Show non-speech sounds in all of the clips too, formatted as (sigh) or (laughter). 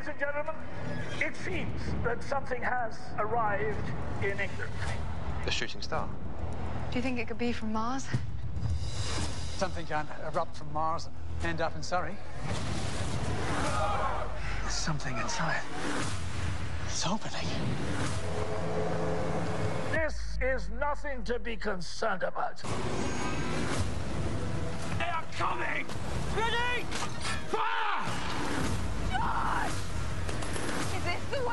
Ladies and gentlemen, it seems that something has arrived in England. The shooting star. Do you think it could be from Mars? Something can erupt from Mars and end up in Surrey. There's something inside. It's opening. This is nothing to be concerned about. They are coming! Ready! Fire!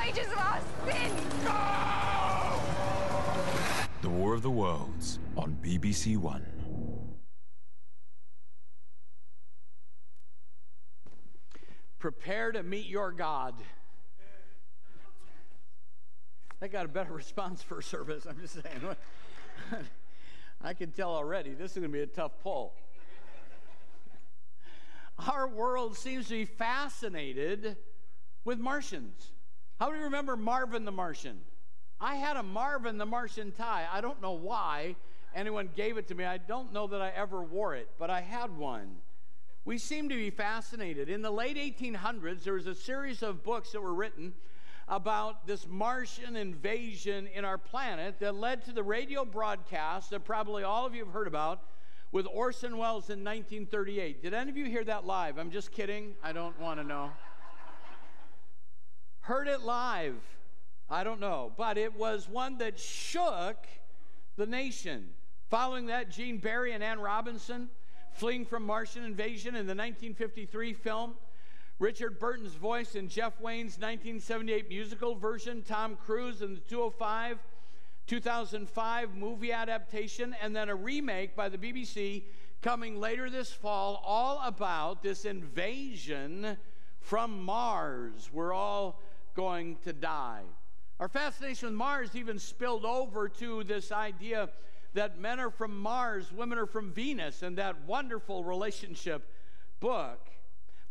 Wages of our sin? The War of the Worlds on BBC One. Prepare to meet your God. That got a better (laughs) response for service. I'm just saying. (laughs) I can tell already this is going to be a tough pull. Our world seems to be fascinated with Martians. How do you remember Marvin the Martian? I had a Marvin the Martian tie. I don't know why anyone gave it to me. I don't know that I ever wore it, but I had one. We seem to be fascinated. In the late 1800s, there was a series of books that were written about this Martian invasion in our planet that led to the radio broadcast that probably all of you have heard about with Orson Welles in 1938. Did any of you hear that live? I'm just kidding. I don't want to know. Heard it live. I don't know. But it was one that shook the nation. Following that, Gene Barry and Ann Robinson fleeing from Martian invasion in the 1953 film. Richard Burton's voice in Jeff Wayne's 1978 musical version, Tom Cruise in the 205, 2005 movie adaptation, and then a remake by the BBC coming later this fall, all about this invasion from Mars. We're all going to die. Our fascination with Mars even spilled over to this idea that men are from Mars, women are from Venus, and that wonderful relationship book.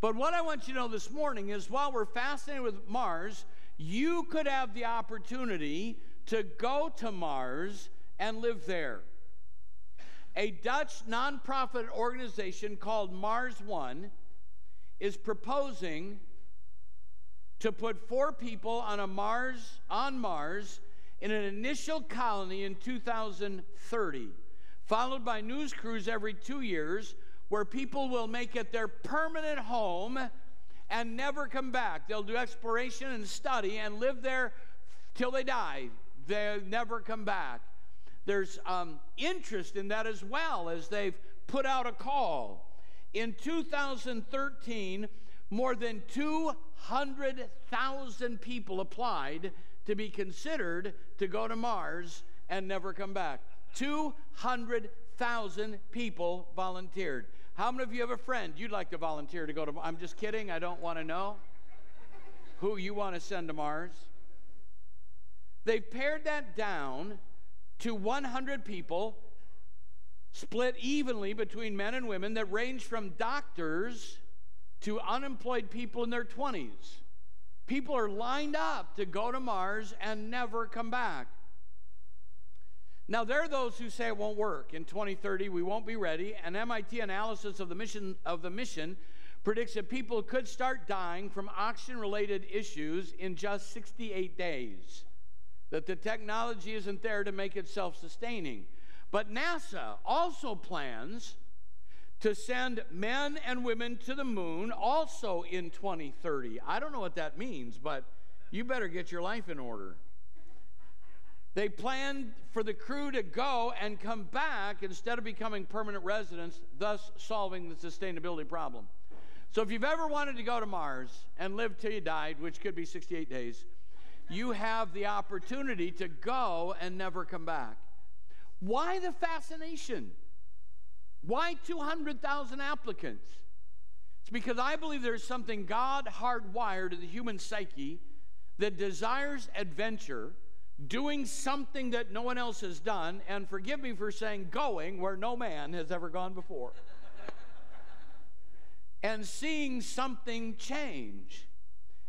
But what I want you to know this morning is while we're fascinated with Mars, you could have the opportunity to go to Mars and live there. A Dutch nonprofit organization called Mars One is proposing to put four people on a Mars on Mars in an initial colony in 2030, followed by news crews every 2 years where people will make it their permanent home and never come back. They'll do exploration and study and live there till they die. They'll never come back. There's um, interest in that as well as they've put out a call. In 2013, more than 200,000 people applied to be considered to go to Mars and never come back. 200,000 people volunteered. How many of you have a friend you'd like to volunteer to go to I'm just kidding, I don't want to know who you want to send to Mars. They've pared that down to 100 people split evenly between men and women that range from doctors to unemployed people in their 20s. People are lined up to go to Mars and never come back. Now, there are those who say it won't work. In 2030, we won't be ready. An MIT analysis of the mission, of the mission predicts that people could start dying from oxygen related issues in just 68 days that the technology isn't there to make it self sustaining. But NASA also plans to send men and women to the moon also in 2030. I don't know what that means, but you better get your life in order. They planned for the crew to go and come back instead of becoming permanent residents, thus solving the sustainability problem. So, if you've ever wanted to go to Mars and live till you died, which could be 68 days, you have the opportunity to go and never come back. Why the fascination? Why 200,000 applicants? It's because I believe there's something God hardwired to the human psyche that desires adventure, doing something that no one else has done, and forgive me for saying going where no man has ever gone before, (laughs) and seeing something change.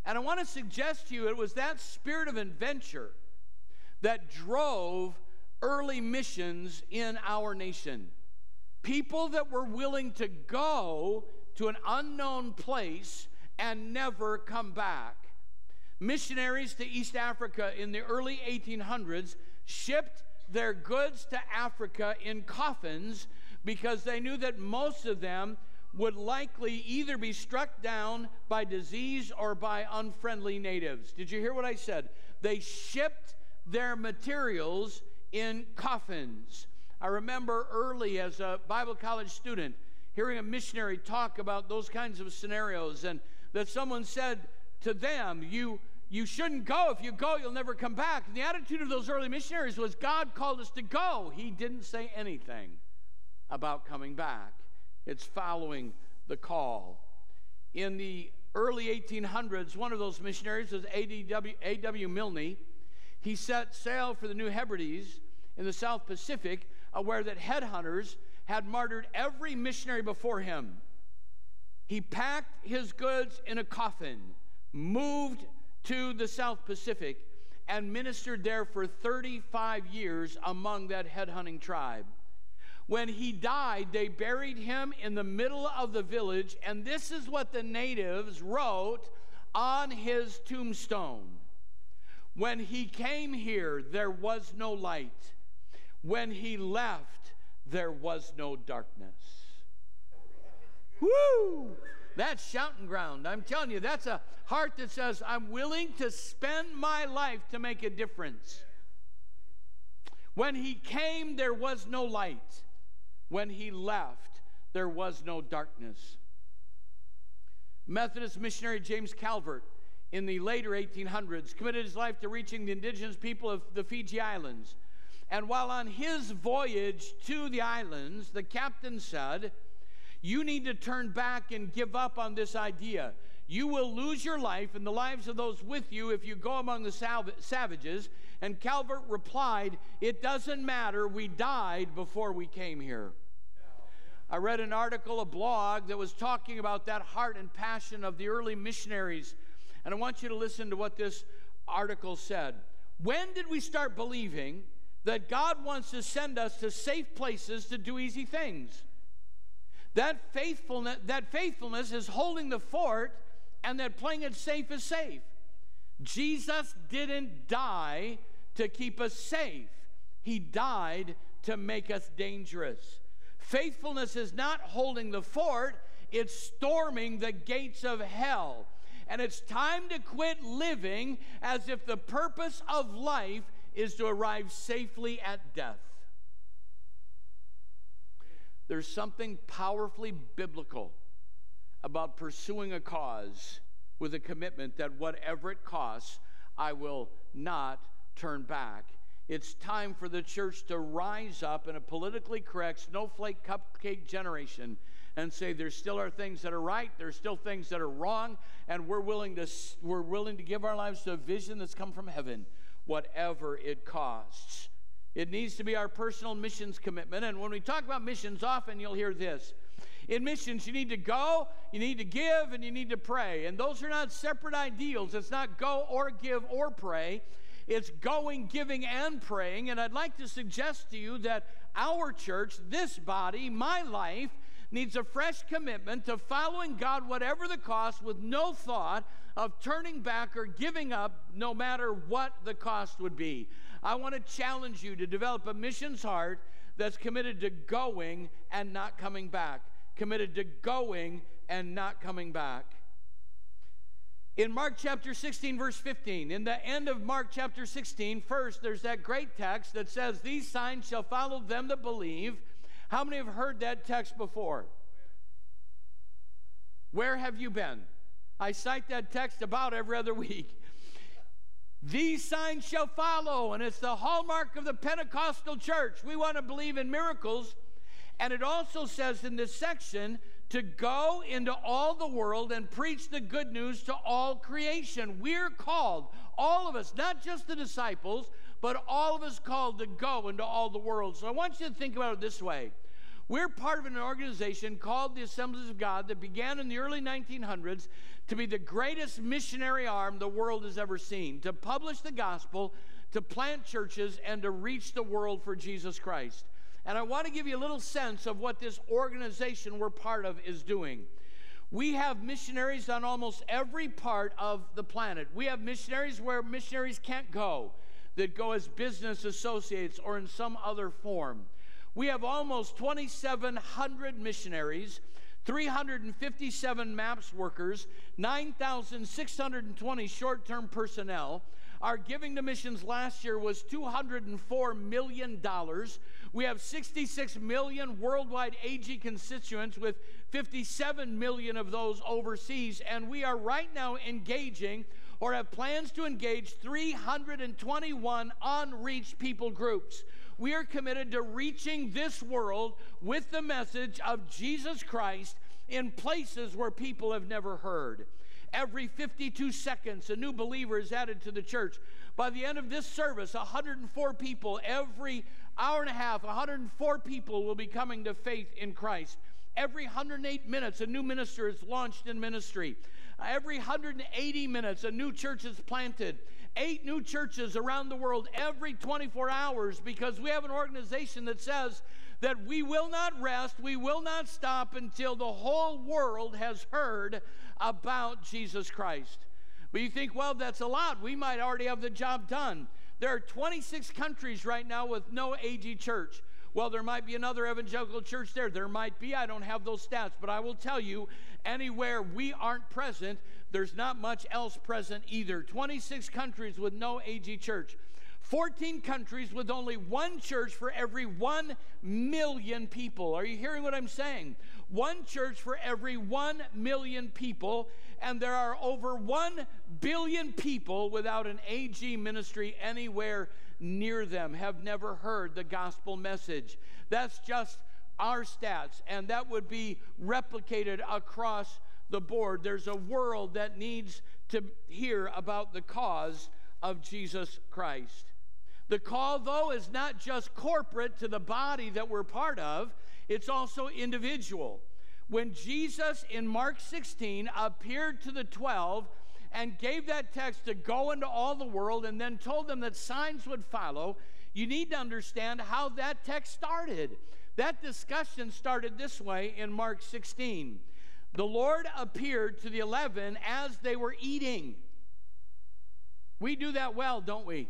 And I want to suggest to you it was that spirit of adventure that drove early missions in our nation. People that were willing to go to an unknown place and never come back. Missionaries to East Africa in the early 1800s shipped their goods to Africa in coffins because they knew that most of them would likely either be struck down by disease or by unfriendly natives. Did you hear what I said? They shipped their materials in coffins. I remember early as a Bible college student hearing a missionary talk about those kinds of scenarios and that someone said to them, You you shouldn't go. If you go, you'll never come back. And the attitude of those early missionaries was God called us to go. He didn't say anything about coming back. It's following the call. In the early 1800s, one of those missionaries was A.W. Milne. He set sail for the New Hebrides in the South Pacific, aware that headhunters had martyred every missionary before him. He packed his goods in a coffin, moved to the South Pacific, and ministered there for 35 years among that headhunting tribe. When he died, they buried him in the middle of the village, and this is what the natives wrote on his tombstone. When he came here, there was no light. When he left, there was no darkness. Woo! That's shouting ground. I'm telling you, that's a heart that says, I'm willing to spend my life to make a difference. When he came, there was no light. When he left, there was no darkness. Methodist missionary James Calvert in the later 1800s committed his life to reaching the indigenous people of the Fiji Islands. And while on his voyage to the islands, the captain said, You need to turn back and give up on this idea. You will lose your life and the lives of those with you if you go among the savages. And Calvert replied, It doesn't matter. We died before we came here. I read an article, a blog that was talking about that heart and passion of the early missionaries. And I want you to listen to what this article said. When did we start believing that God wants to send us to safe places to do easy things? That faithfulness, that faithfulness is holding the fort and that playing it safe is safe. Jesus didn't die to keep us safe, He died to make us dangerous. Faithfulness is not holding the fort, it's storming the gates of hell. And it's time to quit living as if the purpose of life is to arrive safely at death. There's something powerfully biblical about pursuing a cause with a commitment that whatever it costs, I will not turn back it's time for the church to rise up in a politically correct snowflake cupcake generation and say there still are things that are right, there's still things that are wrong, and we're willing to we're willing to give our lives to a vision that's come from heaven, whatever it costs. It needs to be our personal missions commitment. And when we talk about missions, often you'll hear this. In missions, you need to go, you need to give, and you need to pray. And those are not separate ideals. It's not go or give or pray. It's going, giving, and praying. And I'd like to suggest to you that our church, this body, my life, needs a fresh commitment to following God, whatever the cost, with no thought of turning back or giving up, no matter what the cost would be. I want to challenge you to develop a missions heart that's committed to going and not coming back. Committed to going and not coming back. In Mark chapter 16, verse 15, in the end of Mark chapter 16, first, there's that great text that says, These signs shall follow them that believe. How many have heard that text before? Where have you been? I cite that text about every other week. These signs shall follow, and it's the hallmark of the Pentecostal church. We want to believe in miracles. And it also says in this section to go into all the world and preach the good news to all creation. We're called, all of us, not just the disciples, but all of us called to go into all the world. So I want you to think about it this way. We're part of an organization called the Assemblies of God that began in the early 1900s to be the greatest missionary arm the world has ever seen, to publish the gospel, to plant churches, and to reach the world for Jesus Christ. And I want to give you a little sense of what this organization we're part of is doing. We have missionaries on almost every part of the planet. We have missionaries where missionaries can't go, that go as business associates or in some other form. We have almost 2,700 missionaries, 357 MAPS workers, 9,620 short term personnel. Our giving to missions last year was $204 million. We have 66 million worldwide AG constituents, with 57 million of those overseas. And we are right now engaging or have plans to engage 321 unreached people groups. We are committed to reaching this world with the message of Jesus Christ in places where people have never heard. Every 52 seconds, a new believer is added to the church. By the end of this service, 104 people, every hour and a half, 104 people will be coming to faith in Christ. Every 108 minutes, a new minister is launched in ministry. Every 180 minutes, a new church is planted. Eight new churches around the world every 24 hours because we have an organization that says that we will not rest, we will not stop until the whole world has heard about Jesus Christ. But you think, well, that's a lot. We might already have the job done. There are 26 countries right now with no AG church. Well, there might be another evangelical church there. There might be. I don't have those stats, but I will tell you anywhere we aren't present, there's not much else present either. 26 countries with no AG church. 14 countries with only one church for every 1 million people. Are you hearing what I'm saying? One church for every 1 million people, and there are over 1 billion people without an AG ministry anywhere near them, have never heard the gospel message. That's just our stats, and that would be replicated across the board. There's a world that needs to hear about the cause of Jesus Christ. The call, though, is not just corporate to the body that we're part of, it's also individual. When Jesus in Mark 16 appeared to the 12 and gave that text to go into all the world and then told them that signs would follow, you need to understand how that text started. That discussion started this way in Mark 16. The Lord appeared to the 11 as they were eating. We do that well, don't we?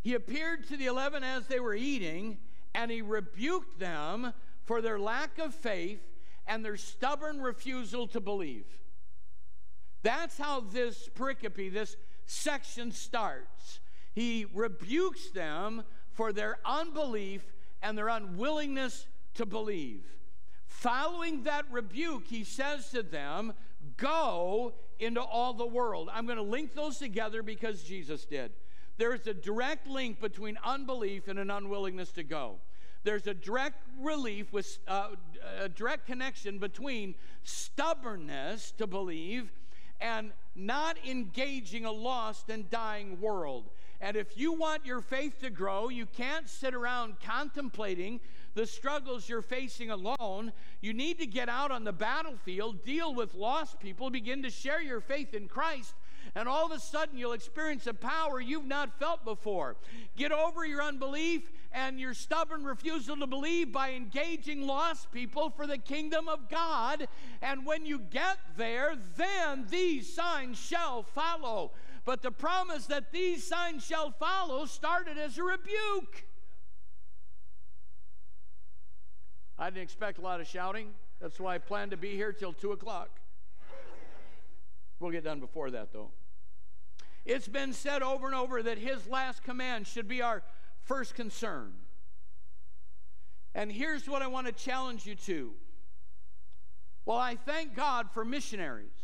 He appeared to the eleven as they were eating, and he rebuked them for their lack of faith and their stubborn refusal to believe. That's how this pericope, this section starts. He rebukes them for their unbelief and their unwillingness to believe. Following that rebuke, he says to them, Go into all the world. I'm going to link those together because Jesus did. There's a direct link between unbelief and an unwillingness to go. There's a direct relief with uh, a direct connection between stubbornness to believe and not engaging a lost and dying world. And if you want your faith to grow, you can't sit around contemplating the struggles you're facing alone. You need to get out on the battlefield, deal with lost people, begin to share your faith in Christ, and all of a sudden you'll experience a power you've not felt before. Get over your unbelief and your stubborn refusal to believe by engaging lost people for the kingdom of God. And when you get there, then these signs shall follow. But the promise that these signs shall follow started as a rebuke. I didn't expect a lot of shouting. That's why I planned to be here till 2 o'clock. We'll get done before that, though. It's been said over and over that his last command should be our first concern. And here's what I want to challenge you to. Well, I thank God for missionaries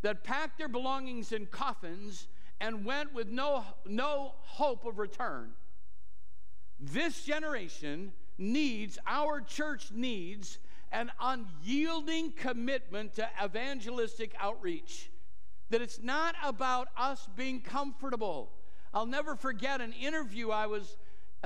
that packed their belongings in coffins and went with no, no hope of return. This generation needs, our church needs, an unyielding commitment to evangelistic outreach that it's not about us being comfortable. I'll never forget an interview I was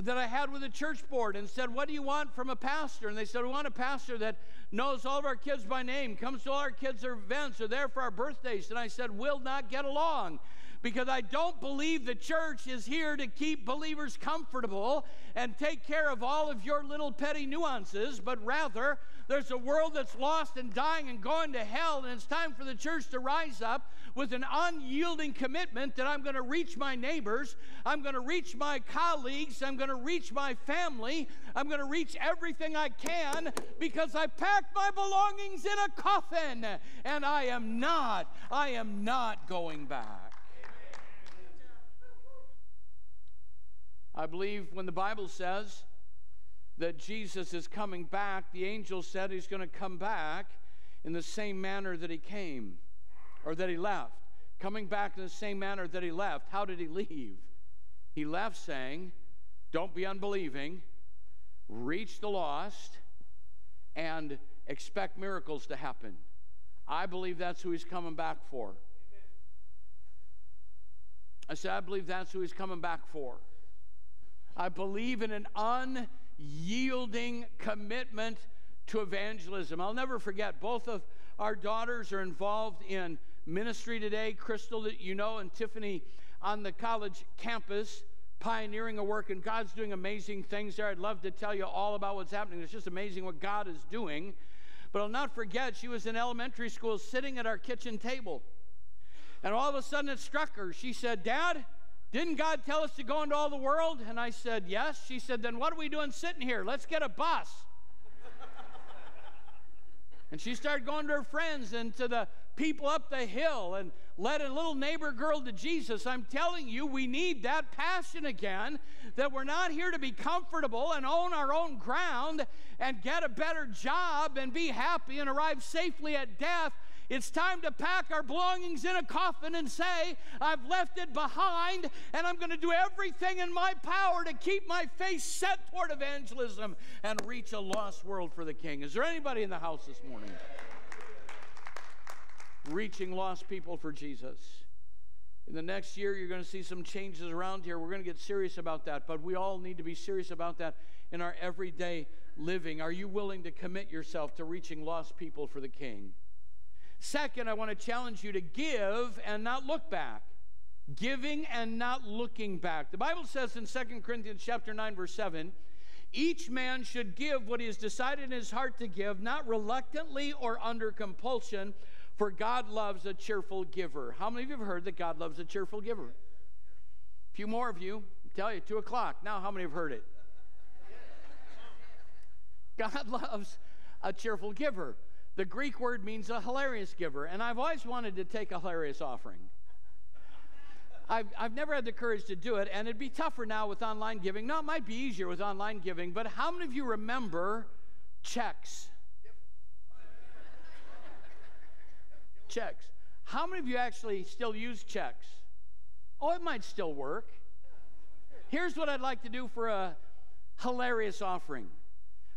that I had with a church board and said, What do you want from a pastor? And they said, We want a pastor that knows all of our kids by name, comes to all our kids' events, are there for our birthdays. And I said, We'll not get along because I don't believe the church is here to keep believers comfortable and take care of all of your little petty nuances, but rather there's a world that's lost and dying and going to hell, and it's time for the church to rise up with an unyielding commitment that I'm going to reach my neighbors, I'm going to reach my colleagues, I'm going to reach my family, I'm going to reach everything I can because I packed my belongings in a coffin and I am not, I am not going back. I believe when the Bible says that Jesus is coming back, the angel said he's going to come back in the same manner that he came or that he left. Coming back in the same manner that he left. How did he leave? He left saying, Don't be unbelieving, reach the lost, and expect miracles to happen. I believe that's who he's coming back for. I said, I believe that's who he's coming back for. I believe in an unyielding commitment to evangelism. I'll never forget, both of our daughters are involved in ministry today. Crystal, that you know, and Tiffany on the college campus pioneering a work, and God's doing amazing things there. I'd love to tell you all about what's happening. It's just amazing what God is doing. But I'll not forget, she was in elementary school sitting at our kitchen table. And all of a sudden it struck her. She said, Dad, didn't God tell us to go into all the world? And I said, Yes. She said, Then what are we doing sitting here? Let's get a bus. (laughs) and she started going to her friends and to the people up the hill and led a little neighbor girl to Jesus. I'm telling you, we need that passion again that we're not here to be comfortable and own our own ground and get a better job and be happy and arrive safely at death. It's time to pack our belongings in a coffin and say, I've left it behind, and I'm going to do everything in my power to keep my face set toward evangelism and reach a lost world for the King. Is there anybody in the house this morning? Reaching lost people for Jesus. In the next year, you're going to see some changes around here. We're going to get serious about that, but we all need to be serious about that in our everyday living. Are you willing to commit yourself to reaching lost people for the King? Second, I want to challenge you to give and not look back. Giving and not looking back. The Bible says in 2 Corinthians chapter 9 verse 7, each man should give what he has decided in his heart to give, not reluctantly or under compulsion, for God loves a cheerful giver. How many of you have heard that God loves a cheerful giver? A few more of you. I tell you, 2 o'clock. Now, how many have heard it? God (laughs) loves a cheerful giver. The Greek word means a hilarious giver, and I've always wanted to take a hilarious offering. I've, I've never had the courage to do it, and it'd be tougher now with online giving. No, it might be easier with online giving, but how many of you remember checks? Checks. How many of you actually still use checks? Oh, it might still work. Here's what I'd like to do for a hilarious offering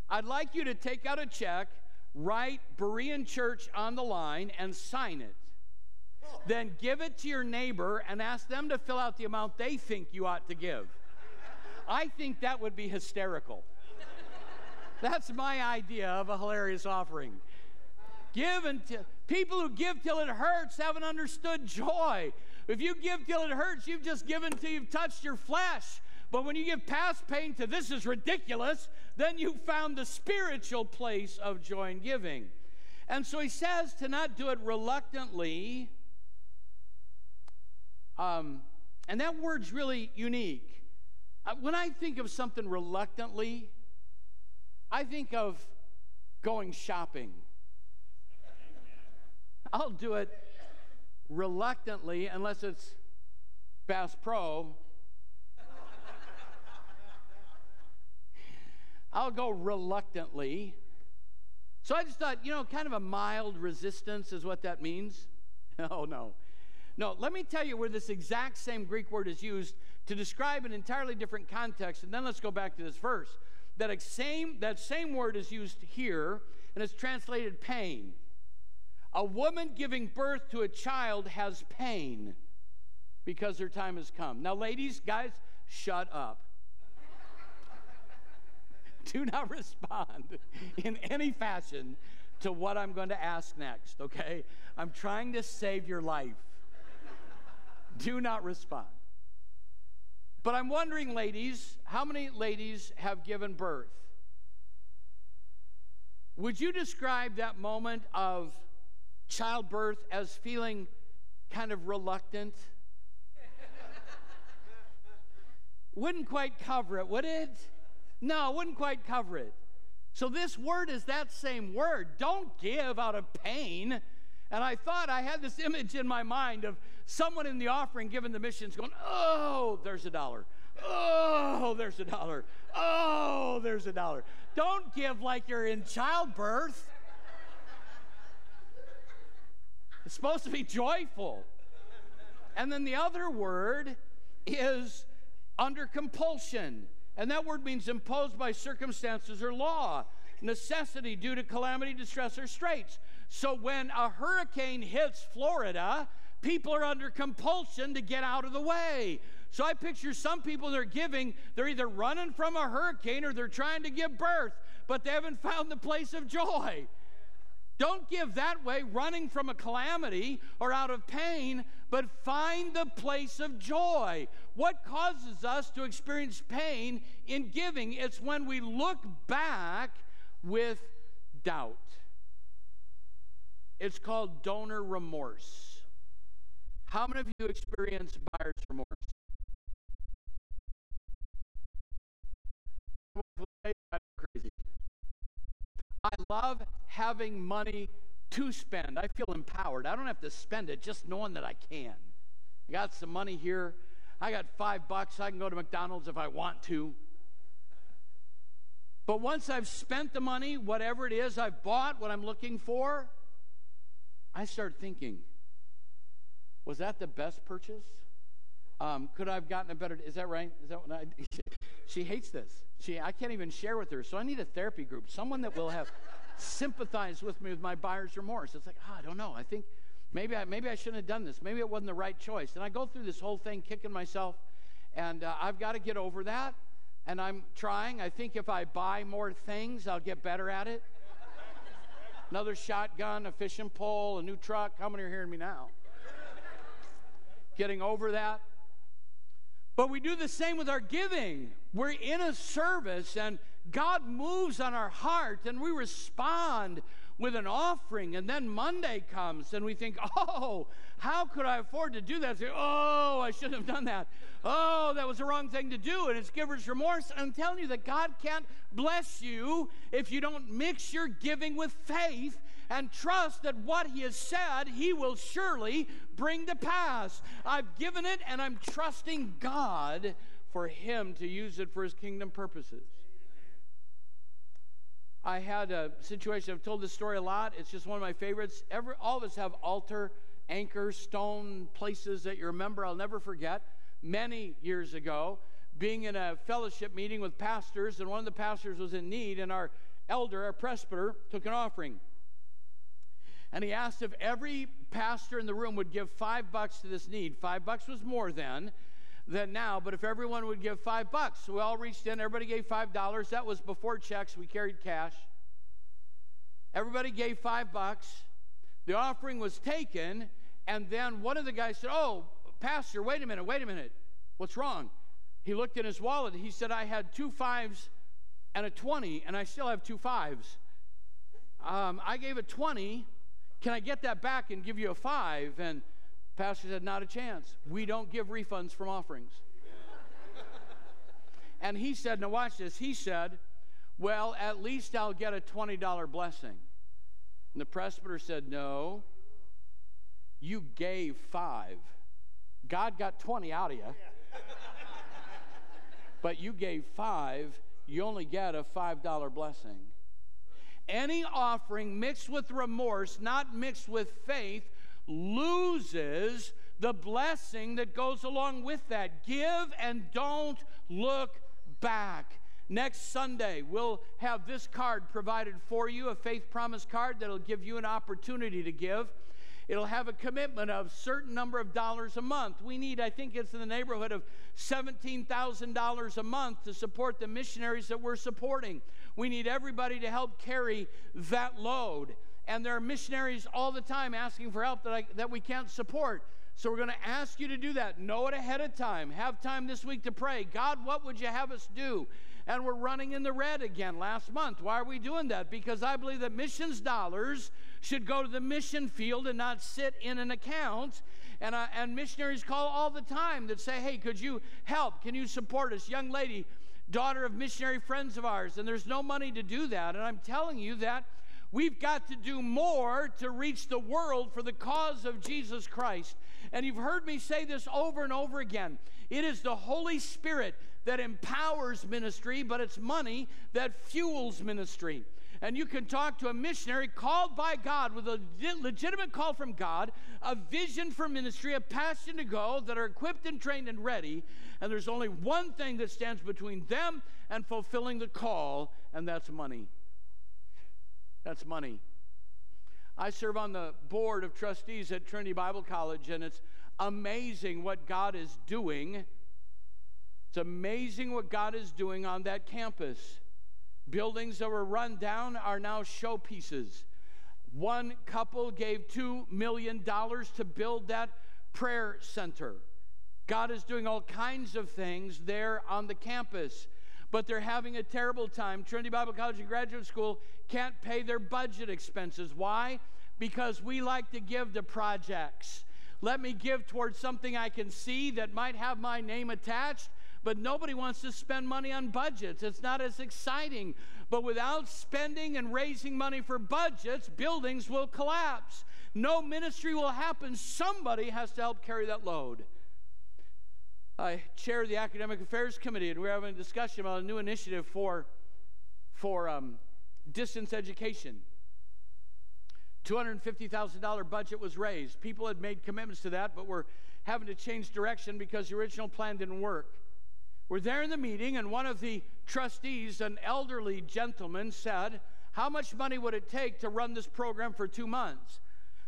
I'd like you to take out a check write Berean Church on the line and sign it. Then give it to your neighbor and ask them to fill out the amount they think you ought to give. I think that would be hysterical. That's my idea of a hilarious offering. Give until people who give till it hurts haven't understood joy. If you give till it hurts, you've just given till you've touched your flesh. But when you give past pain to this is ridiculous, then you found the spiritual place of joy and giving. And so he says to not do it reluctantly. Um, and that word's really unique. Uh, when I think of something reluctantly, I think of going shopping. I'll do it reluctantly unless it's Bass Pro I'll go reluctantly. So I just thought, you know, kind of a mild resistance is what that means. (laughs) Oh, no. No, let me tell you where this exact same Greek word is used to describe an entirely different context. And then let's go back to this verse. That same, that same word is used here, and it's translated pain. A woman giving birth to a child has pain because her time has come. Now, ladies, guys, shut up. (laughs) do not respond in any fashion to what I'm going to ask next, okay? I'm trying to save your life. Do not respond. But I'm wondering, ladies, how many ladies have given birth? Would you describe that moment of childbirth as feeling kind of reluctant? wouldn't quite cover it, would it? No, wouldn't quite cover it. So, this word is that same word. Don't give out of pain. And I thought I had this image in my mind of someone in the offering giving the missions going, Oh, there's a dollar. Oh, there's a dollar. Oh, there's a dollar. Don't give like you're in childbirth. Supposed to be joyful. And then the other word is under compulsion. And that word means imposed by circumstances or law, necessity due to calamity, distress, or straits. So when a hurricane hits Florida, people are under compulsion to get out of the way. So I picture some people that are giving, they're either running from a hurricane or they're trying to give birth, but they haven't found the place of joy. Don't give that way, running from a calamity or out of pain, but find the place of joy. What causes us to experience pain in giving? It's when we look back with doubt. It's called donor remorse. How many of you experience buyer's remorse? I love having money to spend. I feel empowered. I don't have to spend it, just knowing that I can. I got some money here. I got five bucks. I can go to McDonald's if I want to. But once I've spent the money, whatever it is I've bought, what I'm looking for, I start thinking, was that the best purchase? Um, could I have gotten a better? Is that right? Is that what I? (laughs) she hates this. She, I can't even share with her. So I need a therapy group, someone that will have (laughs) sympathize with me with my buyer's remorse. It's like, oh, I don't know. I think maybe I, maybe I shouldn't have done this. Maybe it wasn't the right choice. And I go through this whole thing kicking myself, and uh, I've got to get over that. And I'm trying. I think if I buy more things, I'll get better at it. (laughs) Another shotgun, a fishing pole, a new truck. How many are hearing me now? Getting over that. But we do the same with our giving. We're in a service and God moves on our heart and we respond with an offering. And then Monday comes and we think, (laughs) oh, how could I afford to do that? Say, oh, I shouldn't have done that. Oh, that was the wrong thing to do. And it's giver's remorse. I'm telling you that God can't bless you if you don't mix your giving with faith and trust that what He has said, He will surely bring to pass. I've given it and I'm trusting God for Him to use it for His kingdom purposes. I had a situation, I've told this story a lot. It's just one of my favorites. Every, all of us have altar, anchor, stone places that you remember. I'll never forget. Many years ago, being in a fellowship meeting with pastors, and one of the pastors was in need, and our elder, our presbyter, took an offering. And he asked if every pastor in the room would give five bucks to this need. Five bucks was more then than now, but if everyone would give five bucks. We all reached in, everybody gave five dollars. That was before checks, we carried cash. Everybody gave five bucks. The offering was taken, and then one of the guys said, Oh, Pastor, wait a minute, wait a minute. What's wrong? He looked in his wallet. He said, I had two fives and a 20, and I still have two fives. Um, I gave a 20. Can I get that back and give you a five? And Pastor said, Not a chance. We don't give refunds from offerings. (laughs) and he said, Now watch this. He said, Well, at least I'll get a $20 blessing. And the presbyter said, No, you gave five. God got 20 out of you. (laughs) but you gave five, you only get a $5 blessing. Any offering mixed with remorse, not mixed with faith, loses the blessing that goes along with that. Give and don't look back. Next Sunday, we'll have this card provided for you a faith promise card that'll give you an opportunity to give. It'll have a commitment of certain number of dollars a month. We need, I think it's in the neighborhood of $17,000 a month to support the missionaries that we're supporting. We need everybody to help carry that load. and there are missionaries all the time asking for help that, I, that we can't support. So we're going to ask you to do that. Know it ahead of time. Have time this week to pray. God, what would you have us do? And we're running in the red again last month. Why are we doing that? Because I believe that missions dollars should go to the mission field and not sit in an account. And, uh, and missionaries call all the time that say, hey, could you help? Can you support us? Young lady, daughter of missionary friends of ours, and there's no money to do that. And I'm telling you that we've got to do more to reach the world for the cause of Jesus Christ. And you've heard me say this over and over again. It is the Holy Spirit that empowers ministry, but it's money that fuels ministry. And you can talk to a missionary called by God with a legitimate call from God, a vision for ministry, a passion to go, that are equipped and trained and ready. And there's only one thing that stands between them and fulfilling the call, and that's money. That's money. I serve on the board of trustees at Trinity Bible College, and it's amazing what God is doing. It's amazing what God is doing on that campus. Buildings that were run down are now showpieces. One couple gave $2 million to build that prayer center. God is doing all kinds of things there on the campus but they're having a terrible time. Trinity Bible College and Graduate School can't pay their budget expenses. Why? Because we like to give to projects. Let me give towards something I can see that might have my name attached, but nobody wants to spend money on budgets. It's not as exciting. But without spending and raising money for budgets, buildings will collapse. No ministry will happen. Somebody has to help carry that load. I chair the Academic Affairs Committee, and we're having a discussion about a new initiative for, for um, distance education. $250,000 budget was raised. People had made commitments to that, but we're having to change direction because the original plan didn't work. We're there in the meeting, and one of the trustees, an elderly gentleman, said, How much money would it take to run this program for two months?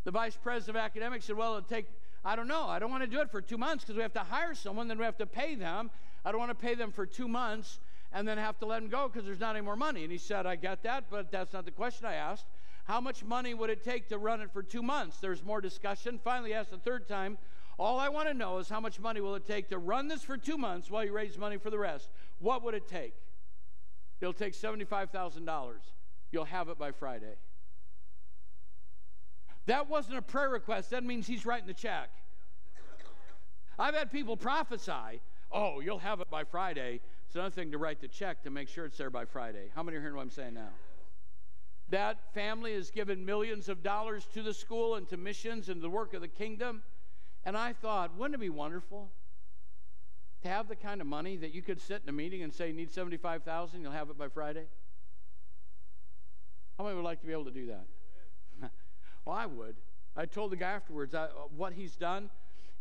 The vice president of academics said, Well, it'll take I don't know. I don't want to do it for two months because we have to hire someone, then we have to pay them. I don't want to pay them for two months and then have to let them go because there's not any more money. And he said, I get that, but that's not the question I asked. How much money would it take to run it for two months? There's more discussion. Finally, asked the third time, all I want to know is how much money will it take to run this for two months while you raise money for the rest? What would it take? It'll take $75,000. You'll have it by Friday. That wasn't a prayer request. That means he's writing the check. I've had people prophesy, oh, you'll have it by Friday. It's another thing to write the check to make sure it's there by Friday. How many are hearing what I'm saying now? That family has given millions of dollars to the school and to missions and the work of the kingdom. And I thought, wouldn't it be wonderful to have the kind of money that you could sit in a meeting and say, you need 75000 you'll have it by Friday? How many would like to be able to do that? (laughs) Well, I would. I told the guy afterwards I, uh, what he's done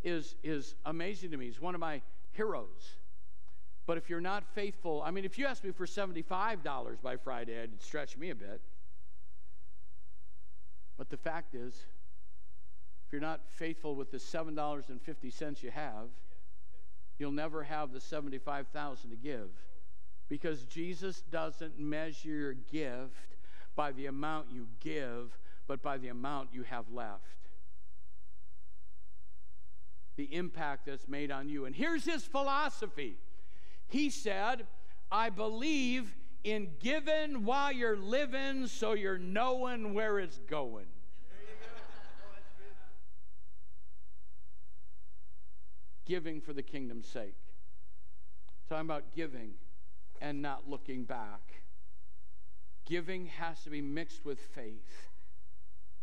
is, is amazing to me. He's one of my heroes. But if you're not faithful, I mean, if you asked me for $75 by Friday, it'd stretch me a bit. But the fact is, you're not faithful with the $7.50 you have, you'll never have the 75,000 to give because Jesus doesn't measure your gift by the amount you give, but by the amount you have left. The impact that's made on you. And here's his philosophy He said, I believe in giving while you're living so you're knowing where it's going. Giving for the kingdom's sake. Talking about giving and not looking back. Giving has to be mixed with faith.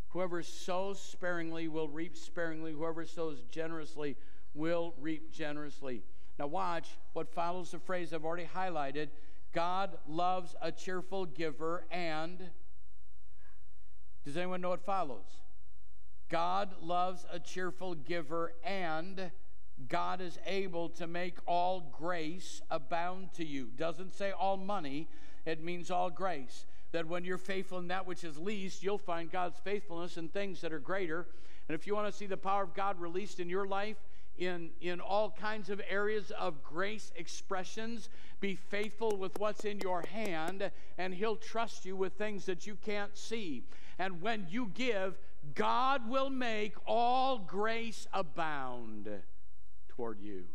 Whoever sows sparingly will reap sparingly. Whoever sows generously will reap generously. Now, watch what follows the phrase I've already highlighted God loves a cheerful giver, and does anyone know what follows? God loves a cheerful giver, and God is able to make all grace abound to you. Doesn't say all money, it means all grace that when you're faithful in that which is least, you'll find God's faithfulness in things that are greater. And if you want to see the power of God released in your life, in, in all kinds of areas of grace expressions. Be faithful with what's in your hand, and He'll trust you with things that you can't see. And when you give, God will make all grace abound toward you.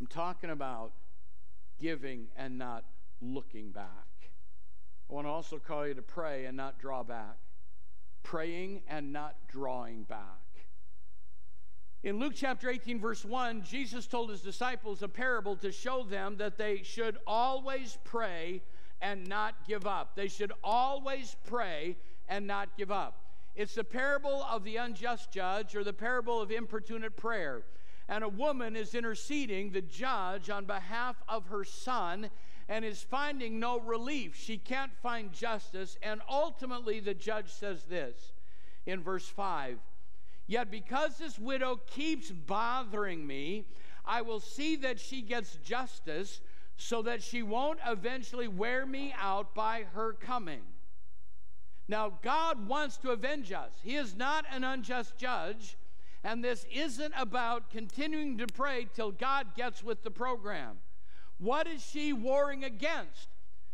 I'm talking about giving and not looking back. I want to also call you to pray and not draw back. Praying and not drawing back. In Luke chapter 18, verse 1, Jesus told his disciples a parable to show them that they should always pray and not give up. They should always pray and not give up. It's the parable of the unjust judge or the parable of importunate prayer. And a woman is interceding the judge on behalf of her son and is finding no relief. She can't find justice. And ultimately, the judge says this in verse 5 Yet because this widow keeps bothering me, I will see that she gets justice so that she won't eventually wear me out by her coming. Now, God wants to avenge us. He is not an unjust judge, and this isn't about continuing to pray till God gets with the program. What is she warring against?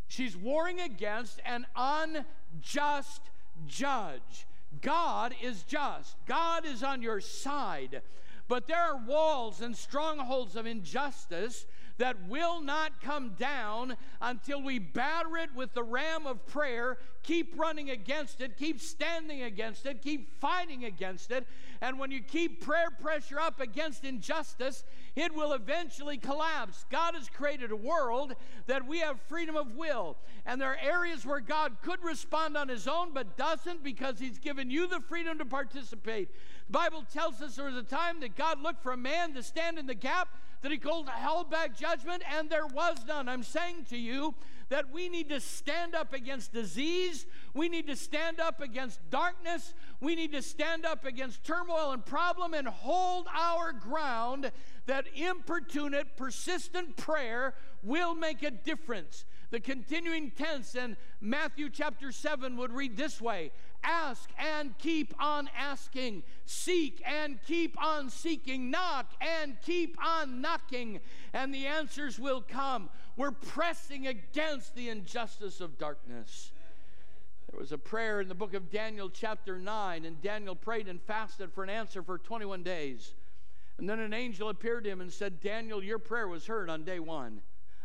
She's warring against an unjust judge. God is just, God is on your side. But there are walls and strongholds of injustice that will not come down until we batter it with the ram of prayer, keep running against it, keep standing against it, keep fighting against it. And when you keep prayer pressure up against injustice, it will eventually collapse. God has created a world that we have freedom of will. And there are areas where God could respond on his own, but doesn't because he's given you the freedom to participate. The Bible tells us there was a time that God looked for a man to stand in the gap that he called held back judgment, and there was none. I'm saying to you that we need to stand up against disease, we need to stand up against darkness, we need to stand up against turmoil and problem and hold our ground that importunate, persistent prayer will make a difference. The continuing tense in Matthew chapter 7 would read this way Ask and keep on asking, seek and keep on seeking, knock and keep on knocking, and the answers will come. We're pressing against the injustice of darkness. There was a prayer in the book of Daniel, chapter 9, and Daniel prayed and fasted for an answer for 21 days. And then an angel appeared to him and said, Daniel, your prayer was heard on day one.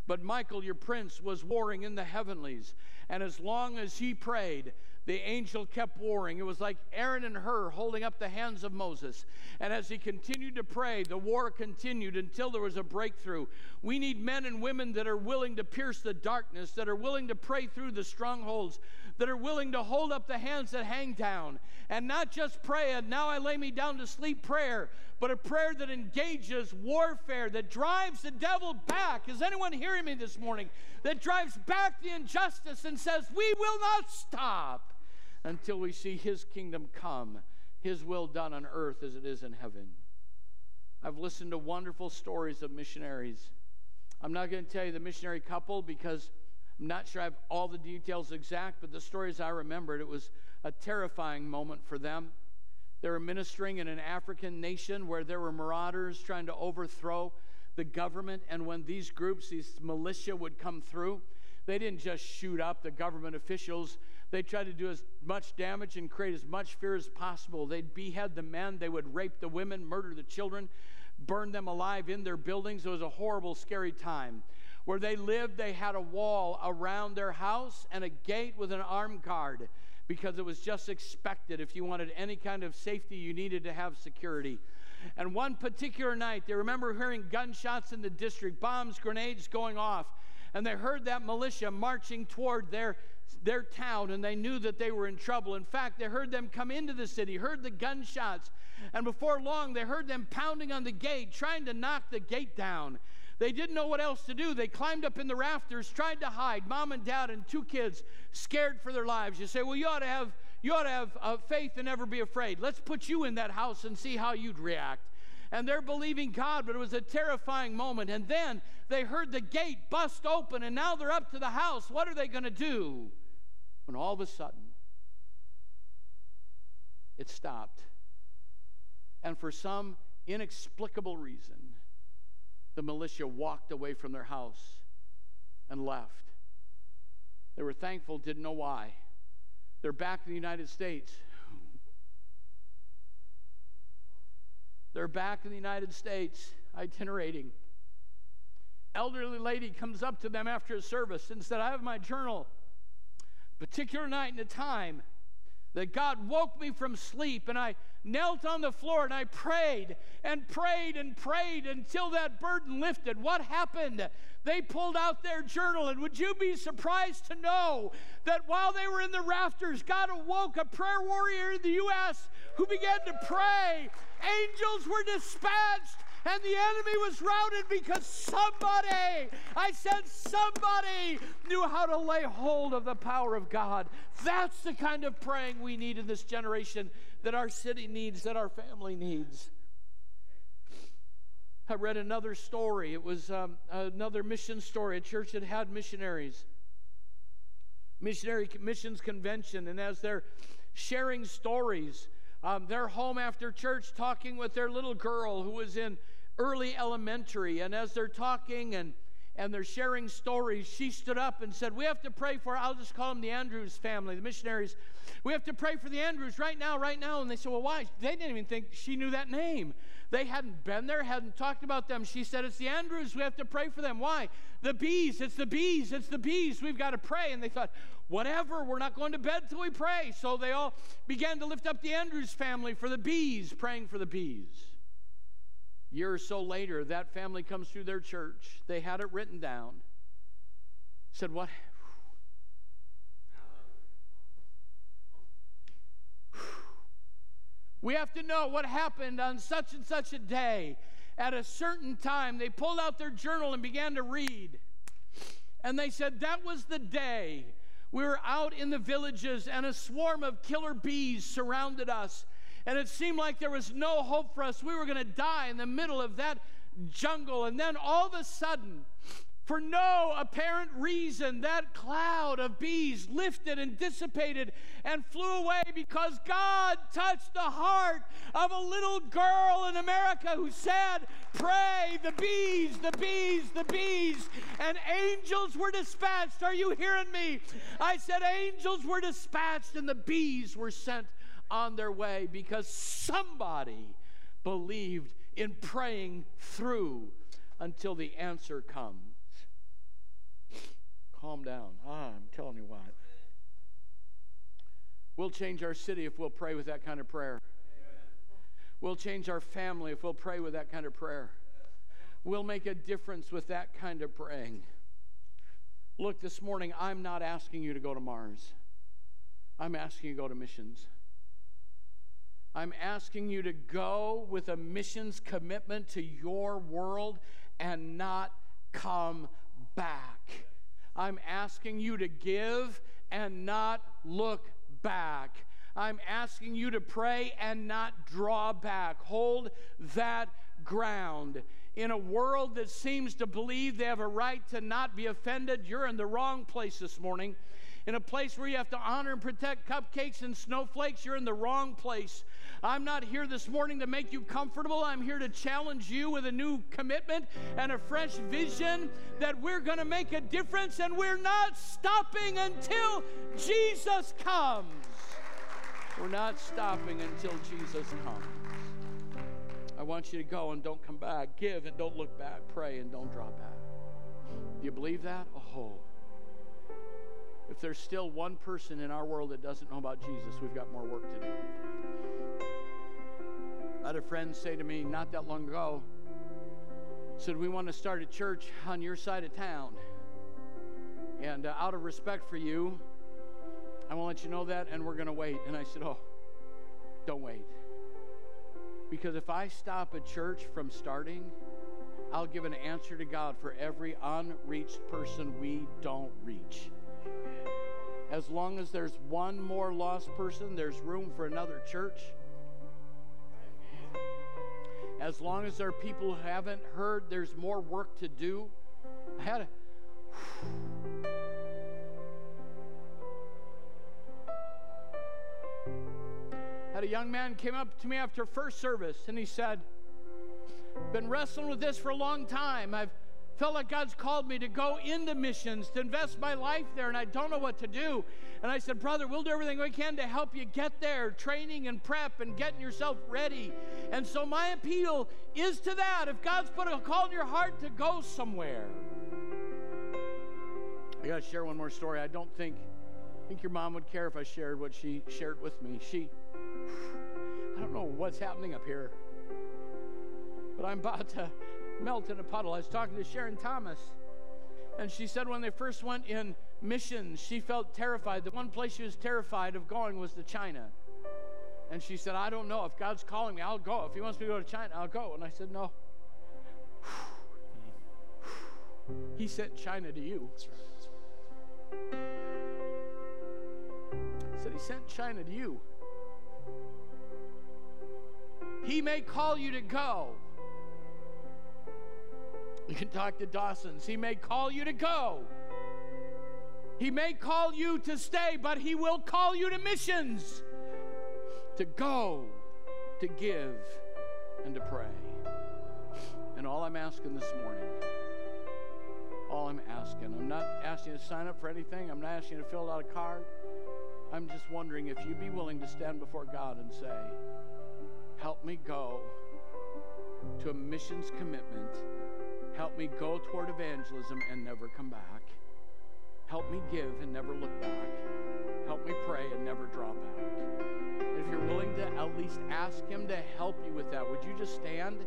But Michael, your prince, was warring in the heavenlies. And as long as he prayed, the angel kept warring. It was like Aaron and Hur holding up the hands of Moses. And as he continued to pray, the war continued until there was a breakthrough. We need men and women that are willing to pierce the darkness, that are willing to pray through the strongholds, that are willing to hold up the hands that hang down, and not just pray, and now I lay me down to sleep prayer, but a prayer that engages warfare, that drives the devil back. Is anyone hearing me this morning? That drives back the injustice and says, We will not stop until we see His kingdom come, His will done on earth as it is in heaven. I've listened to wonderful stories of missionaries. I'm not going to tell you the missionary couple because I'm not sure I have all the details exact, but the stories I remembered, it was a terrifying moment for them. They were ministering in an African nation where there were marauders trying to overthrow the government. And when these groups, these militia, would come through, they didn't just shoot up the government officials they tried to do as much damage and create as much fear as possible. They'd behead the men, they would rape the women, murder the children, burn them alive in their buildings. It was a horrible, scary time. Where they lived, they had a wall around their house and a gate with an armed guard because it was just expected. If you wanted any kind of safety, you needed to have security. And one particular night, they remember hearing gunshots in the district, bombs, grenades going off. And they heard that militia marching toward their their town and they knew that they were in trouble. In fact, they heard them come into the city, heard the gunshots, and before long they heard them pounding on the gate, trying to knock the gate down. They didn't know what else to do. They climbed up in the rafters, tried to hide. Mom and dad and two kids scared for their lives. You say, well, you ought to have you ought to have uh, faith and never be afraid. Let's put you in that house and see how you'd react. And they're believing God, but it was a terrifying moment. And then they heard the gate bust open, and now they're up to the house. What are they going to do? when all of a sudden it stopped And for some inexplicable reason, the militia walked away from their house and left. They were thankful, didn't know why. They're back in the United States. They're back in the United States, itinerating. Elderly lady comes up to them after a service and said, I have my journal. Particular night and a time that God woke me from sleep and I knelt on the floor and I prayed and prayed and prayed until that burden lifted. What happened? They pulled out their journal, and would you be surprised to know that while they were in the rafters, God awoke a prayer warrior in the U.S. who began to pray? Angels were dispatched and the enemy was routed because somebody, I said somebody, knew how to lay hold of the power of God. That's the kind of praying we need in this generation that our city needs, that our family needs. I read another story. It was um, another mission story, a church that had missionaries, missionary missions convention, and as they're sharing stories, um, they're home after church talking with their little girl who was in early elementary. And as they're talking and and they're sharing stories, she stood up and said, We have to pray for, I'll just call them the Andrews family, the missionaries. We have to pray for the Andrews right now, right now. And they said, Well, why? They didn't even think she knew that name. They hadn't been there, hadn't talked about them. She said, It's the Andrews. We have to pray for them. Why? The bees. It's the bees. It's the bees. We've got to pray. And they thought, Whatever, we're not going to bed till we pray. So they all began to lift up the Andrews family for the bees, praying for the bees year or so later, that family comes through their church. They had it written down. Said, What? (sighs) We have to know what happened on such and such a day. At a certain time, they pulled out their journal and began to read. And they said, That was the day we were out in the villages and a swarm of killer bees surrounded us and it seemed like there was no hope for us. We were going to die in the middle of that jungle. And then all of a sudden, for no apparent reason, that cloud of bees lifted and dissipated and flew away because God touched the heart of a little girl in America who said, Pray, the bees, the bees, the bees. And angels were dispatched. Are you hearing me? I said, Angels were dispatched and the bees were sent on their way because somebody believed in praying through until the answer comes. Calm down. Ah, I'm telling you what. We'll change our city if we'll pray with that kind of prayer. We'll change our family if we'll pray with that kind of prayer. We'll make a difference with that kind of praying. Look, this morning, I'm not asking you to go to Mars. I'm asking you to go to missions. I'm asking you to go with a missions commitment to your world and not come back. I'm asking you to give and not look back. I'm asking you to pray and not draw back. Hold that ground. In a world that seems to believe they have a right to not be offended, you're in the wrong place this morning. In a place where you have to honor and protect cupcakes and snowflakes, you're in the wrong place. I'm not here this morning to make you comfortable. I'm here to challenge you with a new commitment and a fresh vision that we're going to make a difference and we're not stopping until Jesus comes. We're not stopping until Jesus comes. I want you to go and don't come back. Give and don't look back. Pray and don't draw back. Do you believe that? Oh. If there's still one person in our world that doesn't know about Jesus, we've got more work to do. I had a friend say to me not that long ago, said, We want to start a church on your side of town. And uh, out of respect for you, I want to let you know that, and we're going to wait. And I said, Oh, don't wait. Because if I stop a church from starting, I'll give an answer to God for every unreached person we don't reach. As long as there's one more lost person, there's room for another church. As long as there are people who haven't heard, there's more work to do. I had a. Had a young man came up to me after first service and he said, Been wrestling with this for a long time. I've felt like God's called me to go into missions, to invest my life there, and I don't know what to do. And I said, Brother, we'll do everything we can to help you get there, training and prep and getting yourself ready. And so, my appeal is to that. If God's put a call in your heart to go somewhere, I got to share one more story. I don't think, I think your mom would care if I shared what she shared with me. She, (sighs) I don't know what's happening up here, but I'm about to melt in a puddle. I was talking to Sharon Thomas, and she said when they first went in missions, she felt terrified. The one place she was terrified of going was to China. And she said, I don't know. If God's calling me, I'll go. If He wants me to go to China, I'll go. And I said, No. (sighs) He sent China to you. He said, He sent China to you. He may call you to go. You can talk to Dawson's. He may call you to go. He may call you to stay, but He will call you to missions to go, to give, and to pray. And all I'm asking this morning, all I'm asking, I'm not asking you to sign up for anything, I'm not asking you to fill out a card. I'm just wondering if you'd be willing to stand before God and say, Help me go to a missions commitment Help me go toward evangelism and never come back. Help me give and never look back. Help me pray and never draw back. If you're willing to at least ask Him to help you with that, would you just stand,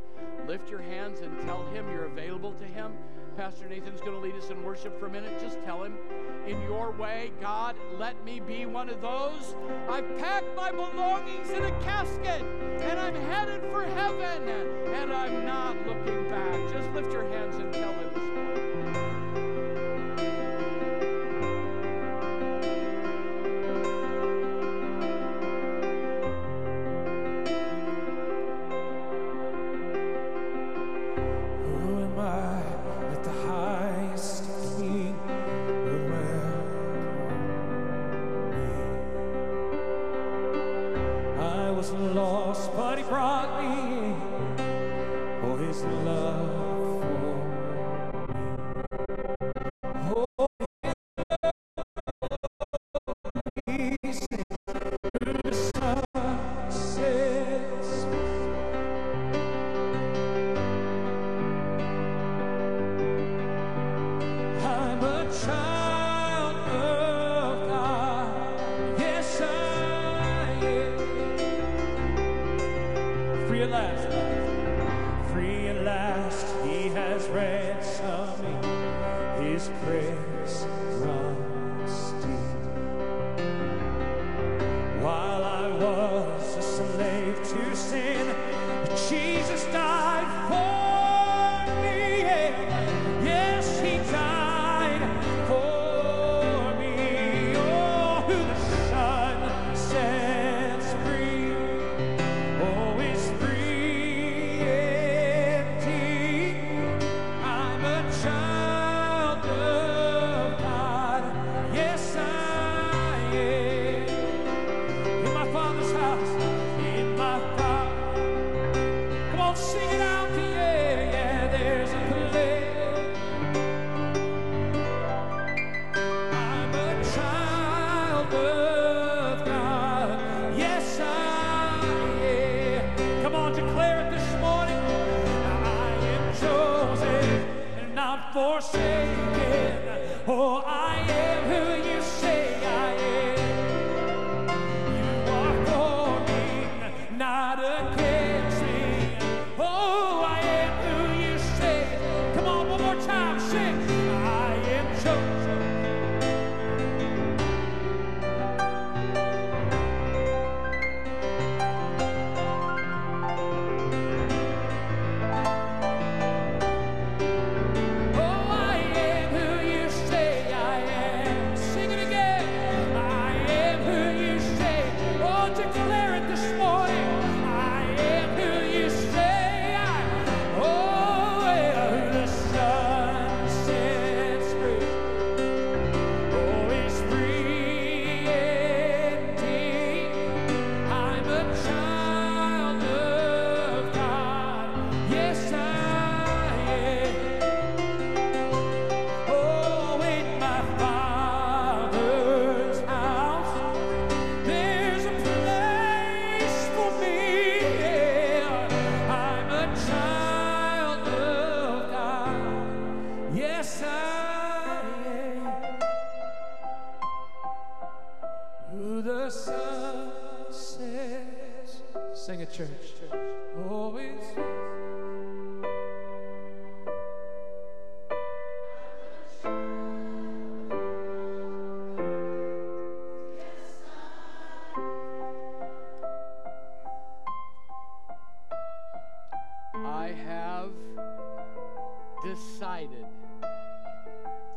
lift your hands, and tell Him you're available to Him? Pastor Nathan's going to lead us in worship for a minute. Just tell Him, in your way, God, let me be one of those. I've packed my belongings in a casket and I'm headed for heaven and I'm not looking back. Just lift your hands and tell Him this morning.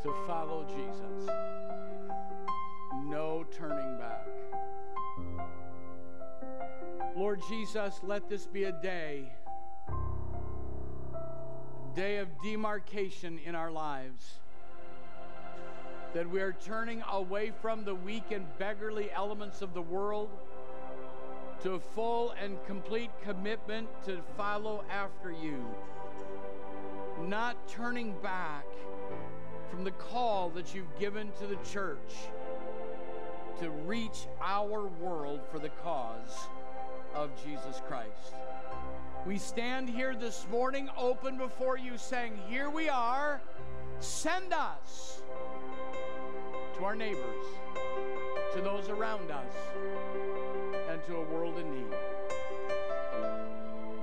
To follow Jesus. No turning back. Lord Jesus, let this be a day, day of demarcation in our lives. That we are turning away from the weak and beggarly elements of the world to a full and complete commitment to follow after you, not turning back from the call that you've given to the church to reach our world for the cause of Jesus Christ. We stand here this morning open before you, saying, Here we are, send us to our neighbors, to those around us and to a world in need.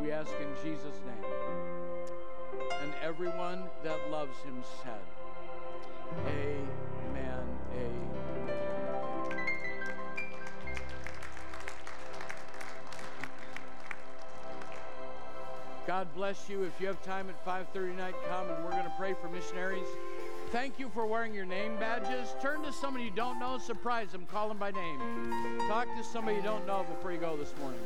We ask in Jesus' name. And everyone that loves him said, Amen. Amen. God bless you. If you have time at 5:30 tonight, come and we're going to pray for missionaries. Thank you for wearing your name badges. Turn to somebody you don't know, surprise them, call them by name. Talk to somebody you don't know before you go this morning.